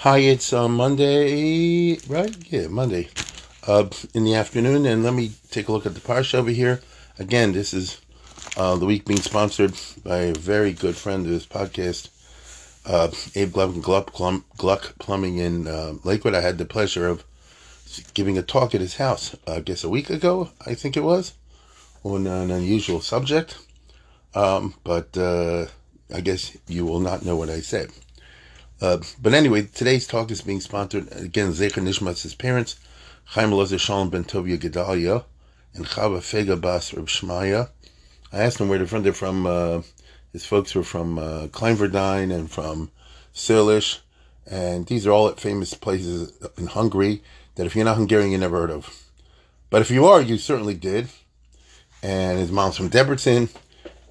Hi, it's uh, Monday, right? Yeah, Monday uh, in the afternoon, and let me take a look at the parsha over here. Again, this is uh, the week being sponsored by a very good friend of this podcast, uh, Abe Gluck, Gluck, Gluck Plumbing in uh, Lakewood. I had the pleasure of giving a talk at his house, I guess a week ago, I think it was, on an unusual subject. Um, but uh, I guess you will not know what I said. Uh, but anyway, today's talk is being sponsored again. Zecher Nishmat's parents, Chaim Lozer Shalom Ben Tovia Gedalia, and Chava Fega Bas Reb Shmaya. I asked them where they're from. They're from. Uh, his folks were from uh, Kleinverdine and from Sirlish, and these are all at famous places in Hungary that if you're not Hungarian, you never heard of. But if you are, you certainly did. And his mom's from Debrecen,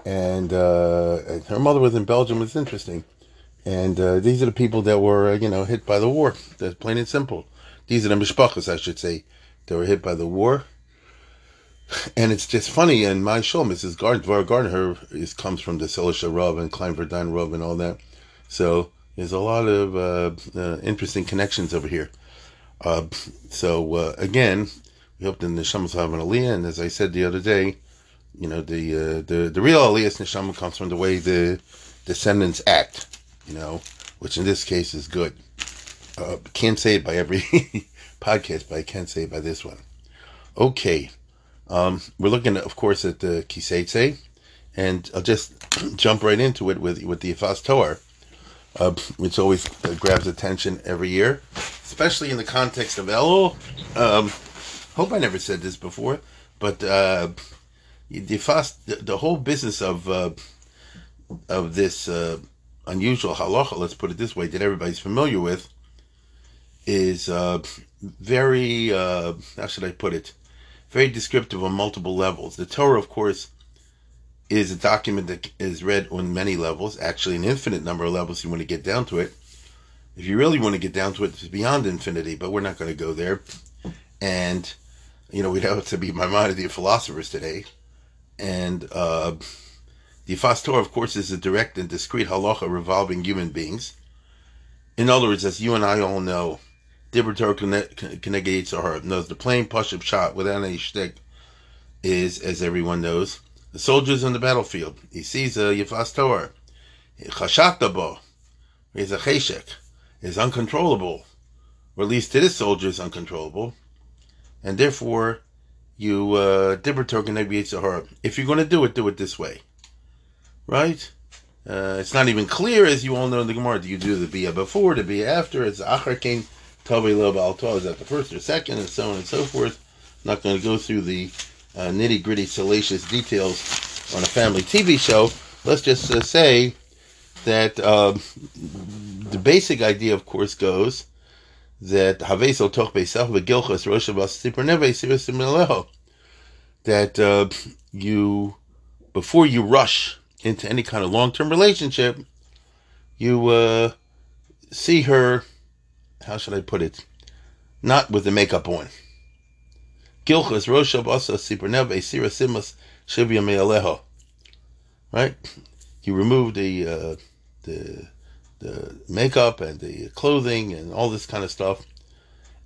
and uh, her mother was in Belgium. It's interesting. And uh, these are the people that were, you know, hit by the war. That's plain and simple. These are the mishpachas, I should say, that were hit by the war. And it's just funny. And my show, Mrs. Gardner, Gardner, is comes from the Silisha Rav and Kleinverdine Rav and all that. So there's a lot of uh, uh, interesting connections over here. Uh, so uh, again, we hope the neshamas have an aliyah. And as I said the other day, you know, the uh, the the real aliyah neshama comes from the way the descendants act you know, which in this case is good. Uh, can't say it by every podcast, but I can say it by this one. Okay. Um, we're looking, of course, at the Kiseitse, and I'll just jump right into it with with the Ifas Toar, uh, which always uh, grabs attention every year, especially in the context of Elul. Um, hope I never said this before, but uh, the Ifas, the, the, whole business of uh, of this uh, unusual halacha, let's put it this way, that everybody's familiar with, is uh, very, uh, how should I put it, very descriptive on multiple levels. The Torah, of course, is a document that is read on many levels, actually an infinite number of levels you want to get down to it. If you really want to get down to it, it's beyond infinity, but we're not going to go there. And, you know, we'd have to be the philosophers today. And, uh, the Ifas Toar, of course, is a direct and discrete halacha revolving human beings. In other words, as you and I all know, Dibber Torah Keneged Yitzhahar knows the plain pashut pshat without any shtick is, as everyone knows, the soldiers on the battlefield. He sees a Yifas Toar. Chashaktabo is a cheshek, is uncontrollable, or at least to this soldier is uncontrollable, and therefore you uh, Dibber Torah Keneged. If you're going to do it, do it this way right? Uh, it's not even clear, as you all know in the Gemara. Do you do the bia before, the bia after? It's achar kain tavi lo ba'al Is that the first or second, and so on and so forth? I'm not going to go through the uh, nitty gritty, salacious details on a family TV show. Let's just uh, say that um, the basic idea, of course, goes that toch beisach rosh that uh, you before you rush into any kind of long term relationship, you uh, see her, how should I put it, not with the makeup on. Gilchas Siperneve Sira Simas Shivya Mealeho. Right? He removed the uh, the the makeup and the clothing and all this kind of stuff.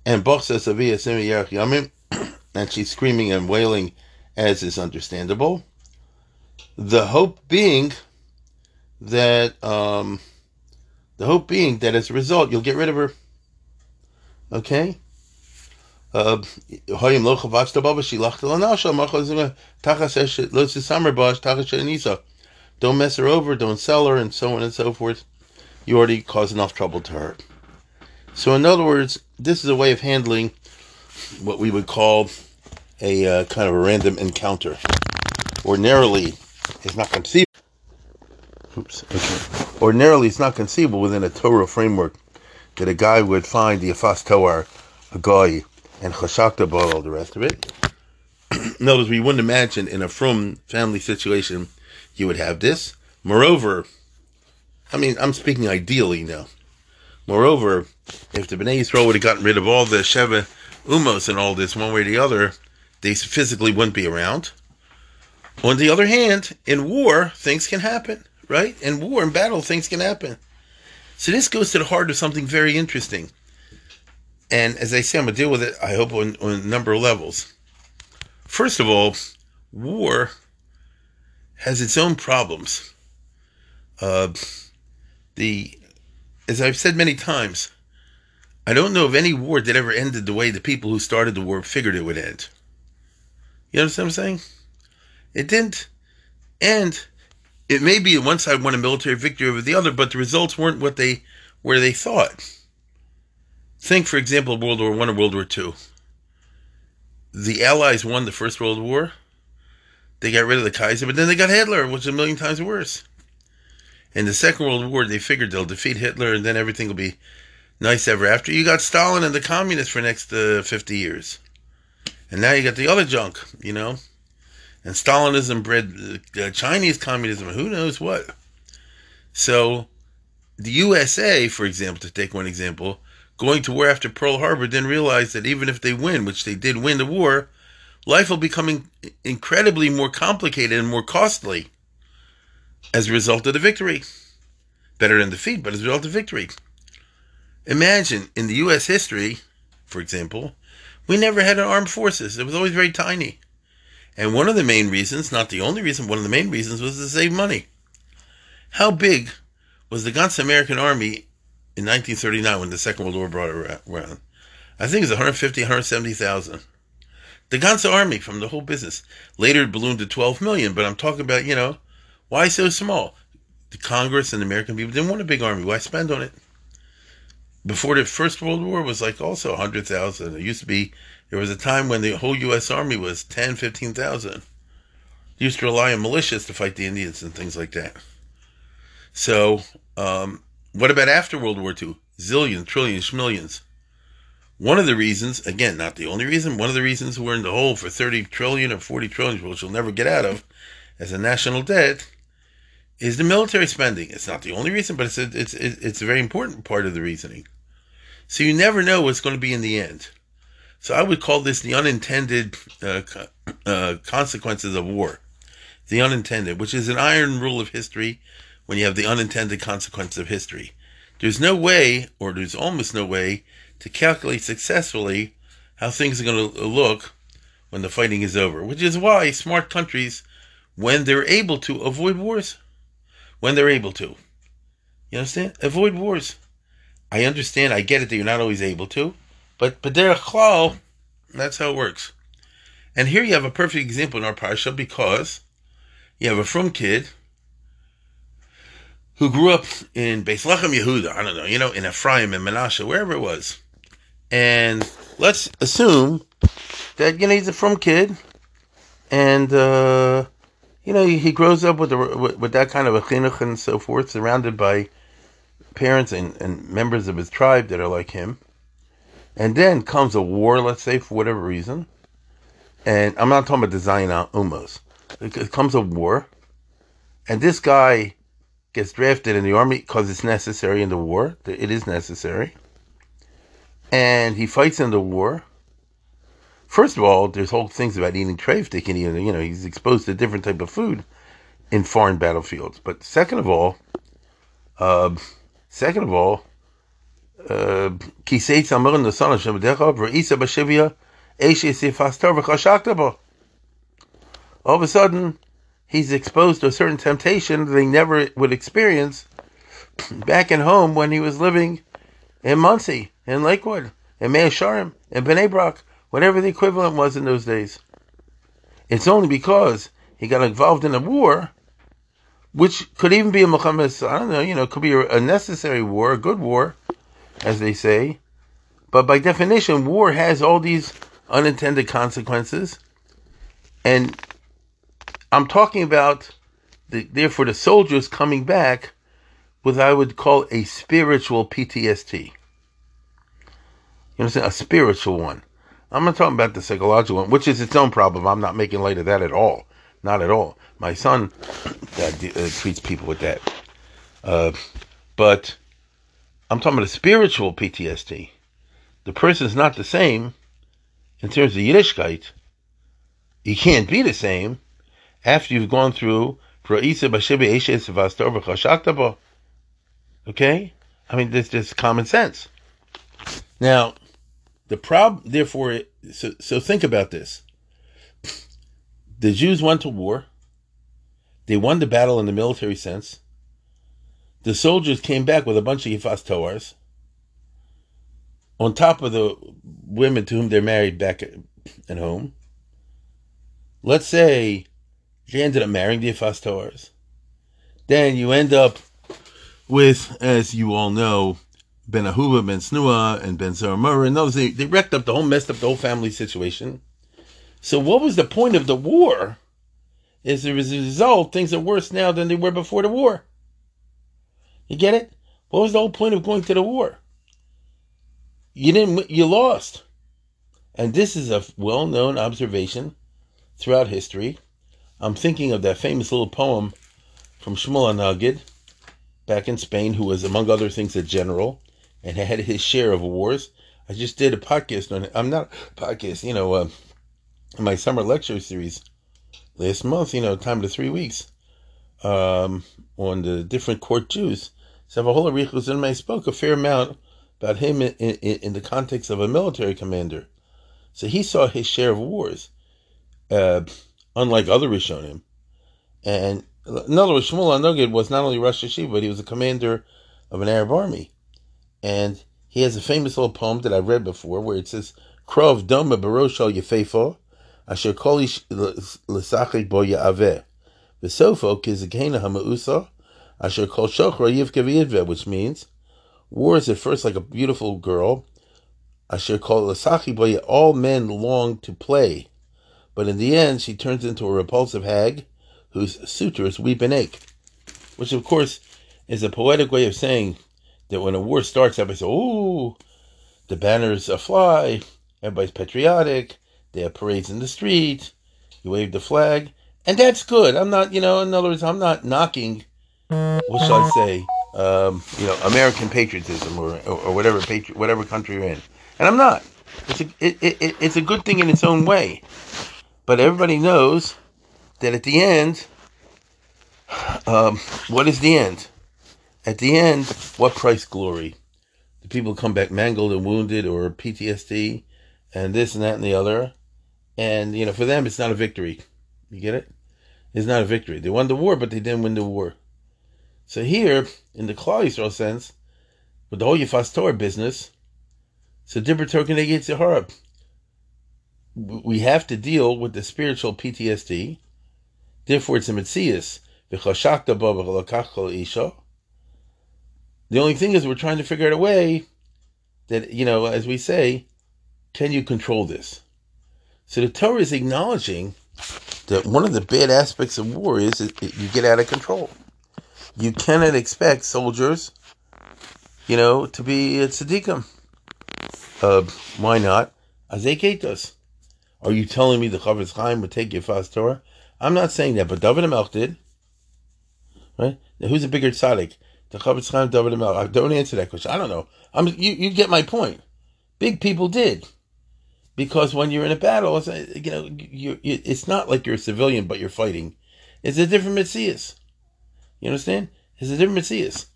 And Simi Yamim and she's screaming and wailing as is understandable. The hope being that um, the hope being that as a result you'll get rid of her. Okay. Uh, don't mess her over, don't sell her, and so on and so forth. You already caused enough trouble to her. So, in other words, this is a way of handling what we would call a uh, kind of a random encounter. Ordinarily, it's not conceivable. Oops. Okay. Ordinarily, it's not conceivable within a Torah framework that a guy would find the Afas Toar, a guy, and Chashakta about all the rest of it. in other words, we wouldn't imagine in a from family situation you would have this. Moreover, I mean, I'm speaking ideally now. Moreover, if the Bnei Yisrael would have gotten rid of all the Sheva Umos and all this one way or the other, they physically wouldn't be around. On the other hand, in war, things can happen, right? In war, in battle, things can happen. So this goes to the heart of something very interesting. And as I say, I'm going to deal with it, I hope, on, on a number of levels. First of all, war has its own problems. Uh, the, as I've said many times, I don't know of any war that ever ended the way the people who started the war figured it would end. You understand what I'm saying? It didn't. And it may be one side won a military victory over the other, but the results weren't what they where they thought. Think, for example, World War One or World War Two. The Allies won the First World War. They got rid of the Kaiser, but then they got Hitler, which is a million times worse. In the Second World War, they figured they'll defeat Hitler and then everything will be nice ever after. You got Stalin and the communists for the next uh, 50 years. And now you got the other junk, you know? And Stalinism bred Chinese communism, who knows what. So, the USA, for example, to take one example, going to war after Pearl Harbor, didn't realize that even if they win, which they did win the war, life will become incredibly more complicated and more costly as a result of the victory. Better than defeat, but as a result of victory. Imagine in the U.S. history, for example, we never had an armed forces. It was always very tiny. And one of the main reasons, not the only reason, one of the main reasons was to save money. How big was the ganze American Army in 1939 when the Second World War brought around? I think it was 150, 170,000. The ganze Army from the whole business. Later ballooned to 12 million, but I'm talking about, you know, why so small? The Congress and the American people didn't want a big army. Why spend on it? Before the First World War was like also 100,000. It used to be there was a time when the whole U.S. Army was 10, 15,000. Used to rely on militias to fight the Indians and things like that. So, um, what about after World War II? Zillions, trillions, millions. One of the reasons, again, not the only reason, one of the reasons we're in the hole for 30 trillion or 40 trillion, which we'll never get out of as a national debt, is the military spending. It's not the only reason, but it's a, it's it's a very important part of the reasoning. So you never know what's going to be in the end. So I would call this the unintended uh, uh, consequences of war. The unintended, which is an iron rule of history when you have the unintended consequences of history. There's no way, or there's almost no way, to calculate successfully how things are going to look when the fighting is over, which is why smart countries, when they're able to, avoid wars. When they're able to. You understand? Avoid wars. I understand, I get it that you're not always able to. But but klal, that's how it works. And here you have a perfect example in our parsha because you have a from kid who grew up in Beis Lechem Yehuda, I don't know, you know, in Ephraim and Menashe, wherever it was. And let's assume that, you know, he's a from kid and, uh, you know, he, grows up with, with, with that kind of a chinuch and so forth, surrounded by parents and, and members of his tribe that are like him. And then comes a war, let's say, for whatever reason. And I'm not talking about design umos. It comes a war. And this guy gets drafted in the army because it's necessary in the war. It is necessary. And he fights in the war. First of all, there's whole things about eating treif. They can eat, you know, he's exposed to different type of food in foreign battlefields. But second of all, uh, second of all, all of a sudden, he's exposed to a certain temptation that he never would experience back in home when he was living in Monsey, in Lakewood, in Mea Sharim, in Bnei Brak, whatever the equivalent was in those days. It's only because he got involved in a war, which could even be a Muhammad, I don't know, you know, could be a necessary war, a good war, as they say. But by definition, war has all these unintended consequences. And I'm talking about, the, therefore, the soldiers coming back with I would call a spiritual PTSD. You understand? A spiritual one. I'm not talking about the psychological one, which is its own problem. I'm not making light of that at all. Not at all. My son uh, uh, treats people with that. Uh, but I'm talking about a spiritual PTSD. The person is not the same in terms of Yiddishkeit. You can't be the same after you've gone through Okay? I mean, this just common sense. Now, the problem, therefore, so, so think about this. The Jews went to war. They won the battle in the military sense. The soldiers came back with a bunch of Yifas Toars on top of the women to whom they're married back at home. Let's say you ended up marrying the Yifas Toars. Then you end up with, as you all know, Ben Ahuva, Ben Snua, and Ben Zaramura, and those they, they wrecked up the whole, messed up the whole family situation. So what was the point of the war? As a result, things are worse now than they were before the war. You get it? What was the whole point of going to the war? You didn't. You lost. And this is a well-known observation throughout history. I'm thinking of that famous little poem from Shmuel back in Spain, who was, among other things, a general and had his share of wars. I just did a podcast on it. I'm not podcast, you know, uh, my summer lecture series last month, you know, time to three weeks, um, on the different court Jews. Savahola Richos and I spoke a fair amount about him in, in, in, the context of a military commander. So he saw his share of wars, uh, unlike other Rishonim. And in other words, Shmuel HaNagid was not only Rosh Hashiva, but he was a commander of an Arab army. And he has a famous little poem that I've read before where it says, Krov doma baroshal yefefo, asher kolish l'sachik bo ya'aveh. V'sofo kizikena hama'usa, asher kol shochra yivke which means, war is at first like a beautiful girl, asher kol l'sachik bo all men long to play. But in the end, she turns into a repulsive hag whose sutras weep and ache. Which, of course, is a poetic way of saying that when a war starts, everybody says, "Ooh, the banners are fly, everybody's patriotic, they have parades in the street, you wave the flag, and that's good." I'm not, you know, in other words, I'm not knocking. What shall I say? Um, you know, American patriotism or, or, or whatever patri- whatever country you're in, and I'm not. It's a it, it, it's a good thing in its own way, but everybody knows that at the end, um, what is the end? At the end, what price glory? The people come back mangled and wounded or PTSD and this and that and the other. And, you know, for them, it's not a victory. You get it? It's not a victory. They won the war, but they didn't win the war. So here, in the Klal Yisrael sense, with the whole Yifas Toar business, so Dibber Token Sahara, we have to deal with the spiritual PTSD. Therefore, it's a Metzias. The only thing is, we're trying to figure out a way that, you know, as we say, can you control this? So the Torah is acknowledging that one of the bad aspects of war is that you get out of control. You cannot expect soldiers, you know, to be tzaddikim. Uh, why not? Azeketos. Are you telling me the Chofetz Chaim would take your fast Torah? I'm not saying that, but David Melch did. Right? Now, who's a bigger tzaddik? Don't answer that question. I don't know. I'm, you, you get my point. Big people did. Because when you're in a battle, it's, you know, you, you, it's not like you're a civilian, but you're fighting. It's a different Messias. You understand? It's a different Messias.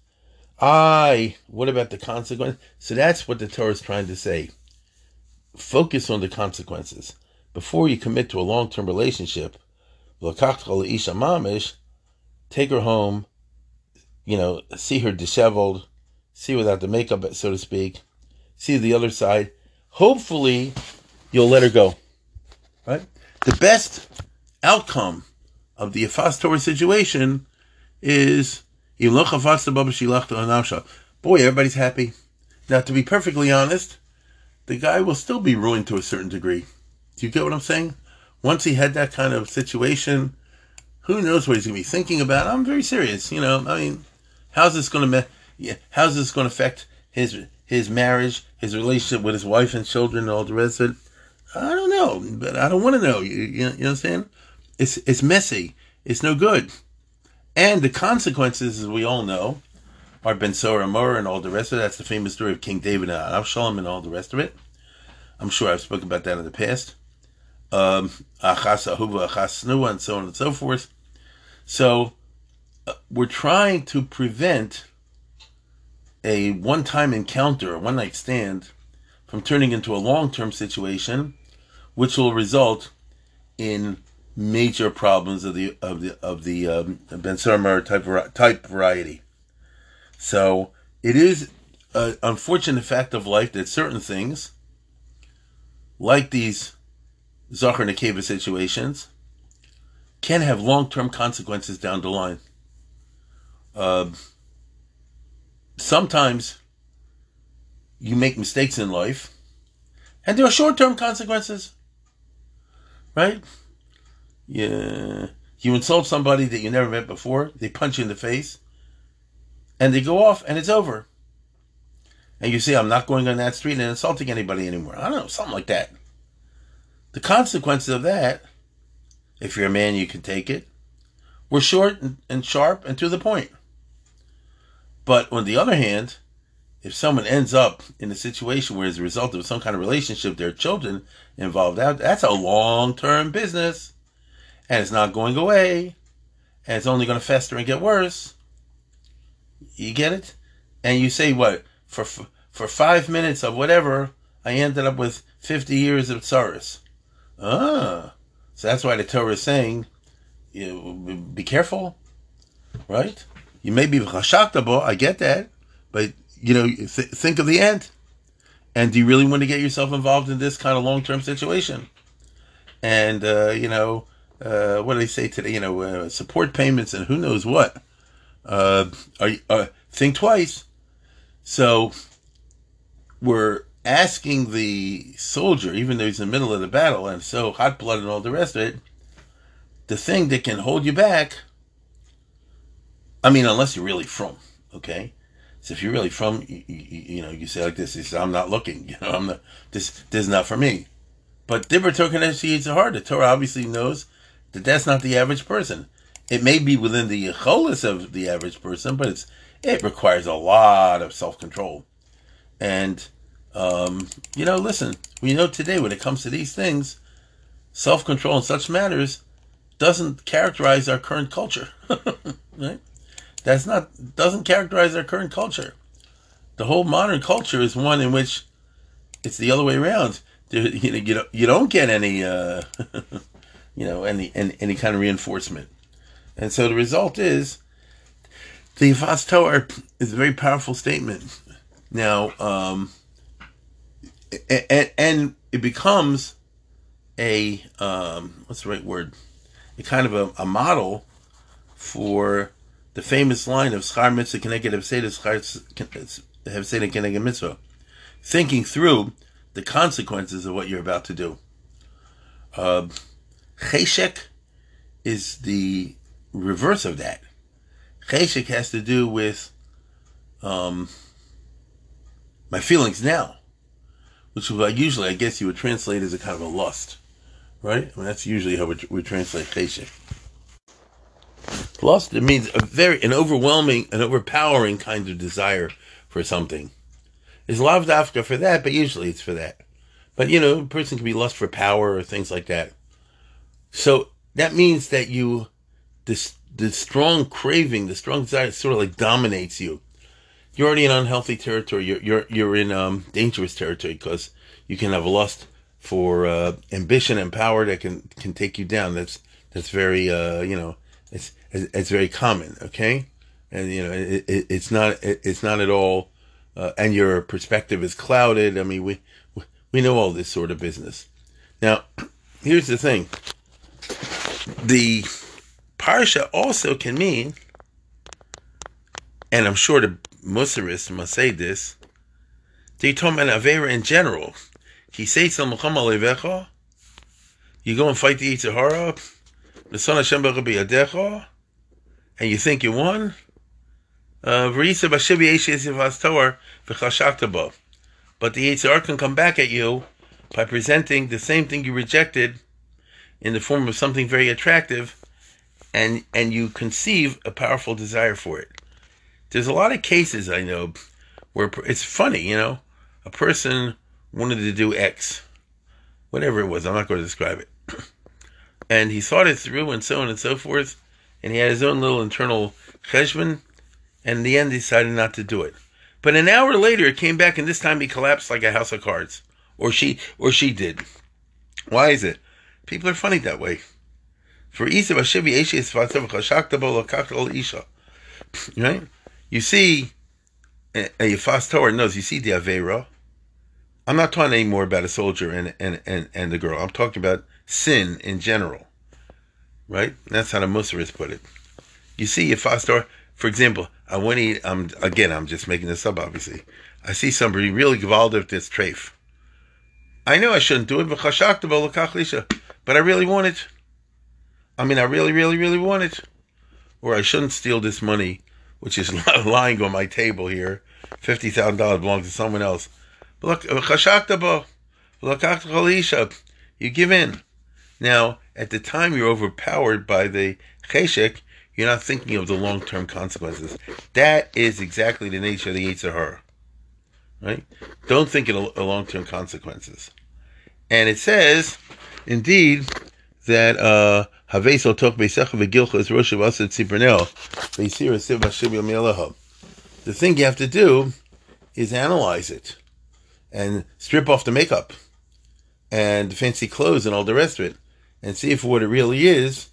I, what about the consequence? So that's what the Torah is trying to say. Focus on the consequences. Before you commit to a long term relationship, take her home, you know, see her disheveled, see without the makeup, so to speak, see the other side. Hopefully, you'll let her go. Right? The best outcome of the Yifas Toar situation is boy, everybody's happy. Now, to be perfectly honest, the guy will still be ruined to a certain degree. Do you get what I'm saying? Once he had that kind of situation, who knows what he's going to be thinking about? I'm very serious. You know, I mean, how's this going to yeah, how's this going to affect his his marriage, his relationship with his wife and children, and all the rest of it? I don't know, but I don't want to know. You, you, you know what I'm saying? It's it's messy. It's no good. And the consequences, as we all know, are Ben Sora Mur and all the rest of it. That's the famous story of King David and Absalom and all the rest of it. I'm sure I've spoken about that in the past. Um, Achas Ahuva, Achas Snua, and so on and so forth. So we're trying to prevent a one time encounter, a one night stand, from turning into a long term situation, which will result in major problems of the of the of the um, Ben Surmer type type variety. So it is an unfortunate fact of life that certain things, like these Zachar Nekeva situations, can have long term consequences down the line. Uh, sometimes you make mistakes in life, and there are short term consequences, right? Yeah, you insult somebody that you never met before, they punch you in the face, and they go off, and it's over. And you say, I'm not going on that street and insulting anybody anymore. I don't know, something like that. The consequences of that, if you're a man, you can take it, were short and sharp and to the point. But on the other hand, if someone ends up in a situation where as a result of some kind of relationship, there are children involved that's a long term business. And it's not going away. And it's only going to fester and get worse. You get it? And you say what? For for five minutes of whatever, I ended up with 50 years of tsaris. Ah. So that's why the Torah is saying, you know, be careful, right? You may be chashaktabo, I get that, but you know, th- think of the end. And do you really want to get yourself involved in this kind of long term situation? And uh, you know, uh, what do they say today? You know, uh, support payments and who knows what. Uh, are, uh, think twice. So we're asking the soldier, even though he's in the middle of the battle and so hot blood and all the rest of it, the thing that can hold you back I mean, unless you're really from, okay. So if you're really from, you, you, you know, you say like this: "Is I'm not looking. You know, I'm not. This this is not for me." But Dibber Tokaneshi it's hard. The Torah obviously knows that that's not the average person. It may be within the cholis of the average person, but it's it requires a lot of self control. And um, you know, listen, we know today when it comes to these things, self control in such matters doesn't characterize our current culture, right? That's not doesn't characterize our current culture. The whole modern culture is one in which it's the other way around. You know, you don't, you don't get any, uh, you know, any, any any kind of reinforcement, and so the result is the Yifas Toar is a very powerful statement. Now, um, and, and it becomes a um, what's the right word? A kind of a, a model for the famous line of Schar Mitzvah Keneged Hefseda Keneged Mitzvah, thinking through the consequences of what you're about to do. Uh, cheshek is the reverse of that. Cheshek has to do with um, my feelings now, which usually I guess you would translate as a kind of a lust, right? I mean, that's usually how we, we translate cheshek. Lust it means a very an overwhelming, an overpowering kind of desire for something. Is love dafka for that, but usually it's for that. But you know, a person can be lust for power or things like that. So that means that you this the strong craving, the strong desire sort of like dominates you. You're already in unhealthy territory. You're you're you're in um, dangerous territory because you can have a lust for uh, ambition and power that can can take you down. That's that's very uh, you know it's it's very common. Okay, and you know it, it, it's not it, it's not at all. Uh, and your perspective is clouded. I mean, we we know all this sort of business. Now, here's the thing: the parsha also can mean, and I'm sure the Musarists must say this. They talk about avera in general. He says, "You go and fight the Yetzer Hara." the son of Shem and you think you won, uh, but the Yitzhar can come back at you by presenting the same thing you rejected in the form of something very attractive, and and you conceive a powerful desire for it. There's a lot of cases I know where it's funny, you know, a person wanted to do X, whatever it was. I'm not going to describe it. and he thought it through and so on and so forth, and he had his own little internal cheshbon, and in the end decided not to do it. But an hour later, it came back, and this time he collapsed like a house of cards, or she, or she did. Why is it? People are funny that way. For Isa Isha. Right? You see, a fast Torah knows, you see the Avera. I'm not talking anymore about a soldier and, and, and, and the girl. I'm talking about sin in general. Right? That's how the Muslims put it. You see, if fast Torah, for example, I want to eat, I'm, again, I'm just making this up, obviously. I see somebody really gewaldig this treif. I know I shouldn't do it, but I really want it. I mean, I really, really, really want it. Or I shouldn't steal this money, which is lying on my table here. $50,000 belongs to someone else. But look, you give in. Now, at the time you're overpowered by the cheshek, you're not thinking of the long term consequences. That is exactly the nature of the Yetzer Hara. Right? Don't think of long term consequences. And it says, indeed, that uh The thing you have to do is analyze it and strip off the makeup and the fancy clothes and all the rest of it and see if what it really is.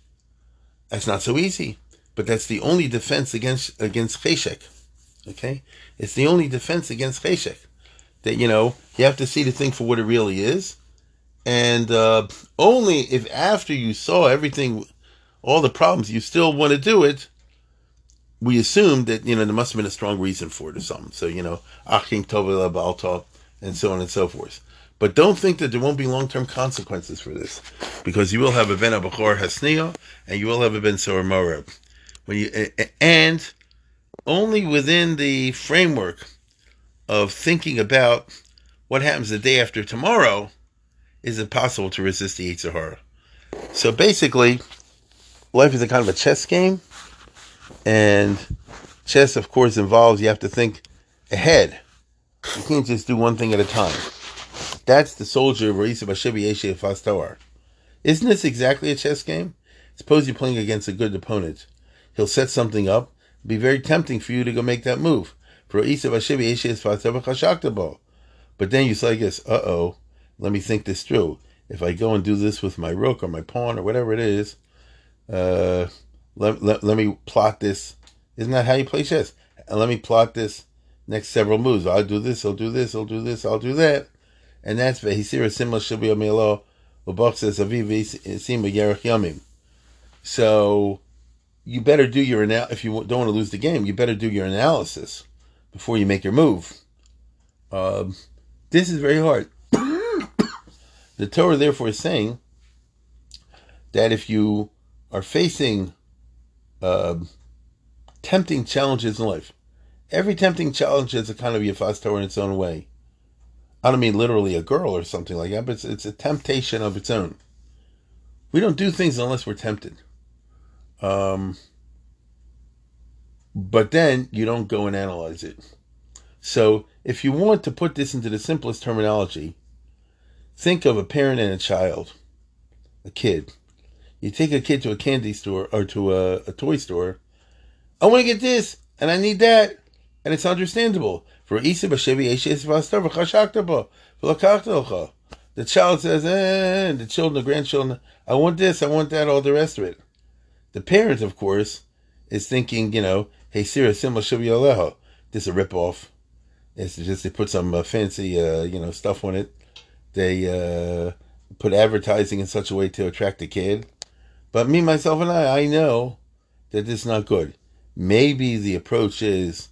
That's not so easy, but that's the only defense against against cheshek. Okay, it's the only defense against cheshek. That you know you have to see the thing for what it really is, and uh, only if after you saw everything, all the problems, you still want to do it. We assume that you know there must have been a strong reason for it or something. So you know, achim tovela balta, and so on and so forth. But don't think that there won't be long term consequences for this, because you will have a ben abachor hasniya, and you will have a ben sor morab. When you and only within the framework of thinking about what happens the day after tomorrow is it possible to resist the Yetzer Hara. So basically, life is a kind of a chess game, and chess, of course, involves you have to think ahead. You can't just do one thing at a time. That's the soldier of Raisa Bashebi Yeshe Fastoar. Isn't this exactly a chess game? Suppose you're playing against a good opponent. He'll set something up. It'd be very tempting for you to go make that move. But then you say, "Guess, uh oh, let me think this through. If I go and do this with my rook or my pawn or whatever it is, uh, let, let, let me plot this. Isn't that how you play chess? And let me plot this next several moves. I'll do this, I'll do this, I'll do this, I'll do that. And that's Vehisira Simla Shabi Amilo says Aviv Sima Yerech Yamim. So you better do your anal if you don't want to lose the game, you better do your analysis before you make your move. Um, this is very hard. The Torah therefore is saying that if you are facing uh, tempting challenges in life, every tempting challenge is a kind of Yafas Toar in its own way. I don't mean literally a girl or something like that, but it's, it's a temptation of its own. We don't do things unless we're tempted. Um, but then you don't go and analyze it. So if you want to put this into the simplest terminology, Think of a parent and a child, a kid. You take a kid to a candy store or to a, a toy store. I want to get this and I need that. And it's understandable. For the child says, eh, the children, the grandchildren, I want this, I want that, all the rest of it. The parent, of course, is thinking, you know, hey, Sira, Simba, Shabi Aleho. This is a ripoff. It's just they put some uh, fancy, uh, you know, stuff on it. They uh, put advertising in such a way to attract the kid. But me, myself, and I, I know that this is not good. Maybe the approach is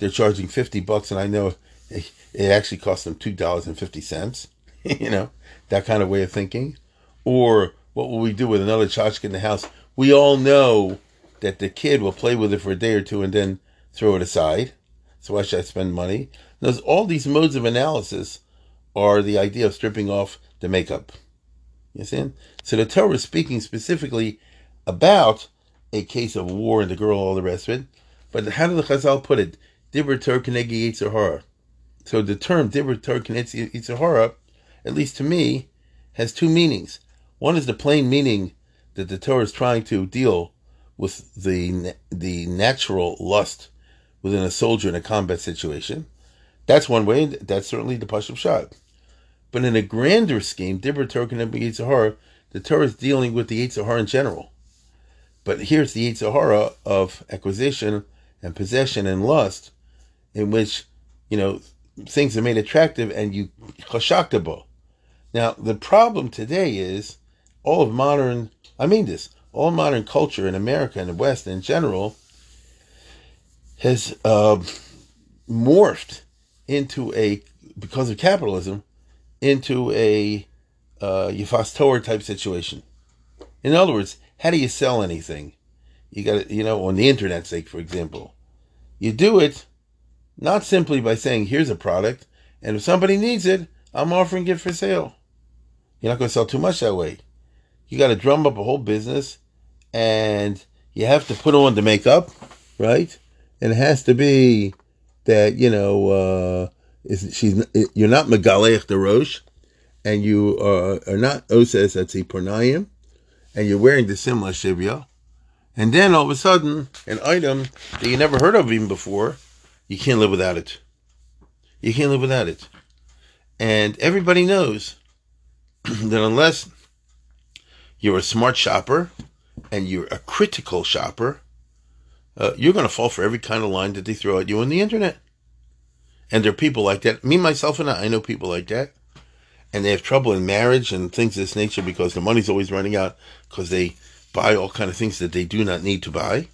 they're charging 50 bucks, and I know it, actually costs them $2.50. you know, that kind of way of thinking. Or what will we do with another tchotchke in the house? We all know that the kid will play with it for a day or two and then throw it aside. So why should I spend money? There's all these modes of analysis are the idea of stripping off the makeup. You see? So the Torah is speaking specifically about a case of war and the girl, all the rest of it. But how did the Chazal put it? Torah Kenegi Yetzer Hara. So the term Torah Kenegi Yetzer Hara, at least to me, has two meanings. One is the plain meaning that the Torah is trying to deal with the the natural lust within a soldier in a combat situation. That's one way. That's certainly the pashut pshat. But in a grander scheme, Dibber and Yetzer Hara, the Torah is dealing with the Yetzer Hara in general. But here's the Yetzer Hara of acquisition and possession and lust, in which, you know, things are made attractive and you chashaktabo. Now, the problem today is all of modern, I mean this, all modern culture in America and the West in general has uh, morphed into a, because of capitalism, into a uh, Yifas Toar type situation. In other words, how do you sell anything? You got to, you know, on the internet sake, for example. You do it not simply by saying, here's a product, and if somebody needs it, I'm offering it for sale. You're not going to sell too much that way. You got to drum up a whole business, and you have to put on the makeup, right? And it has to be that you know uh, she's you're not megalech the rosh, and you are, are not oses at pornayim, and you're wearing the simla shivya, and then all of a sudden an item that you never heard of even before, you can't live without it. You can't live without it, and everybody knows that unless you're a smart shopper and you're a critical shopper, uh, you're going to fall for every kind of line that they throw at you on the internet. And there are people like that. Me, myself, and I, I know people like that. And they have trouble in marriage and things of this nature because the money's always running out because they buy all kind of things that they do not need to buy.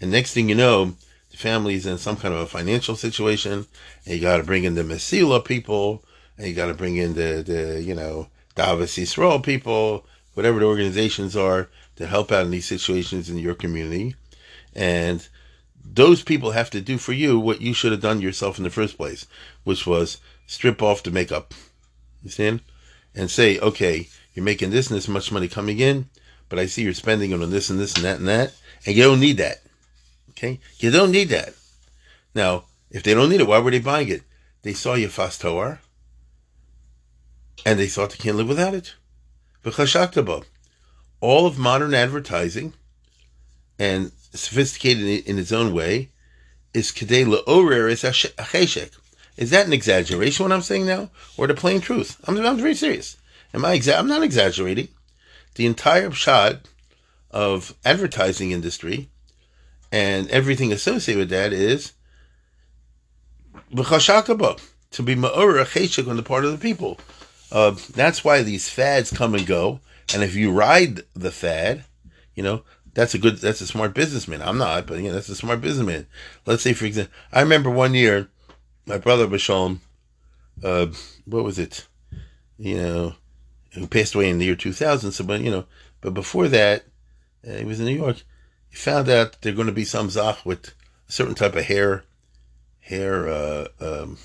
And next thing you know, family's in some kind of a financial situation, and you got to bring in the Mesila people, and you got to bring in the, the you know, Davis Yisrael people, whatever the organizations are to help out in these situations in your community. And those people have to do for you what you should have done yourself in the first place, which was strip off the makeup. You see? And say, okay, you're making this and this much money coming in, but I see you're spending it on this and this and that and that, and you don't need that. Okay? You don't need that. Now, if they don't need it, why were they buying it? They saw your tower, and they thought they can't live without it. But all of modern advertising and sophisticated in its own way is kedei le'orer is. Is that an exaggeration? What I'm saying now, or the plain truth? I'm, I'm very serious. Am I? Exa- I'm not exaggerating. The entire shot of advertising industry and everything associated with that is to be ma'ora cheshek on the part of the people. Uh, that's why these fads come and go. And if you ride the fad, you know, that's a good, that's a smart businessman. I'm not, but you know, that's a smart businessman. Let's say, for example, I remember one year, my brother Bashalom, uh, what was it? You know, who passed away in the year 2000. So, but, you know, but before that, uh, he was in New York. He found out they're going to be some zach with a certain type of hair, hair, uh, um,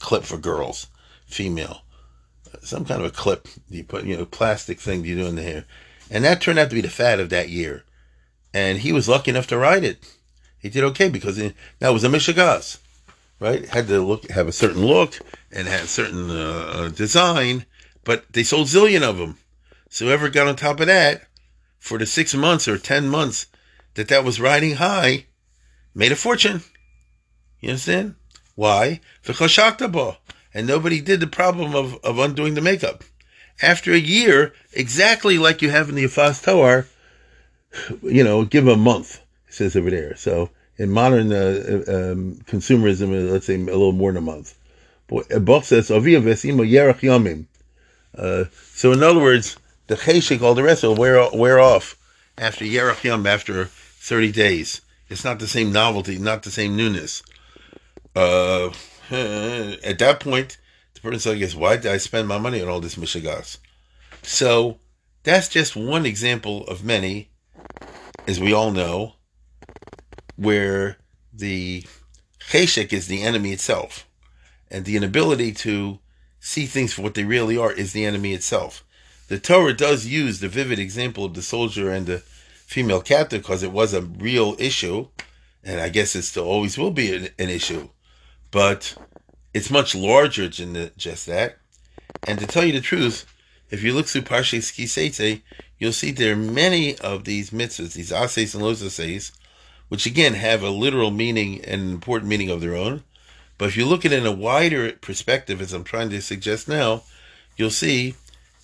clip for girls, female some kind of a clip you put, you know, plastic thing you do in the hair. And that turned out to be the fad of that year. And he was lucky enough to ride it. He did okay because he, that was a Michigas, right? Had to look, have a certain look and had a certain uh, design, but they sold zillion of them. So whoever got on top of that for the six months or ten months that that was riding high made a fortune. You understand? Why? And nobody did the problem of, of undoing the makeup. After a year, exactly like you have in the Yafas Toar, you know, give a month, it says over there. So in modern uh, um, consumerism, uh, let's say a little more than a month. But Bach says, yamim. Uh, so in other words, the cheshik, all the rest will wear, wear off after yerach yom, after 30 days. It's not the same novelty, not the same newness. Uh, at that point, the person says, why did I spend my money on all this mishigas? So that's just one example of many, as we all know, where the cheshek is the enemy itself. And the inability to see things for what they really are is the enemy itself. The Torah does use the vivid example of the soldier and the female captive because it was a real issue, and I guess it still always will be an, an issue but it's much larger than just that. And to tell you the truth, if you look through Parshas Kiseitze, you'll see there are many of these mitzvahs, these ases and los ases, which again have a literal meaning and an important meaning of their own. But if you look at it in a wider perspective, as I'm trying to suggest now, you'll see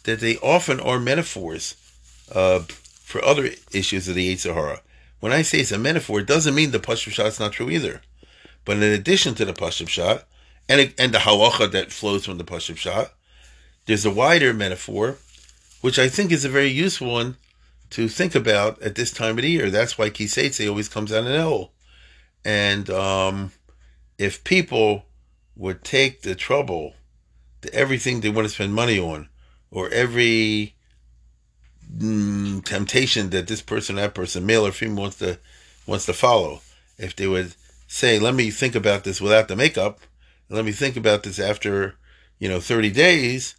that they often are metaphors uh, for other issues of the Yetzer Hara. When I say it's a metaphor, it doesn't mean the pashut pshat is not true either. But in addition to the pashut pshat, and, and the halacha that flows from the pashut pshat, there's a wider metaphor, which I think is a very useful one to think about at this time of the year. That's why Kiseitse always comes out in Elul. And um, if people would take the trouble to everything they want to spend money on, or every mm, temptation that this person, that person, male or female, wants to wants to follow, if they would say, "Let me think about this without the makeup," let me think about this after, you know, thirty days,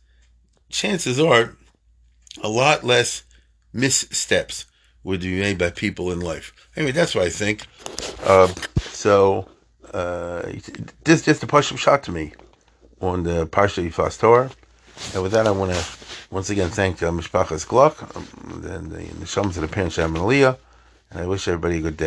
chances are a lot less missteps would be made by people in life. Anyway, that's what I think. Uh, so uh, this just a partial shot to me on the Parsha Yifas Toar. And with that, I want to once again thank uh, Mishpachas Gluck um, and the Neshams of the parents and Aliyah. And I wish everybody a good day.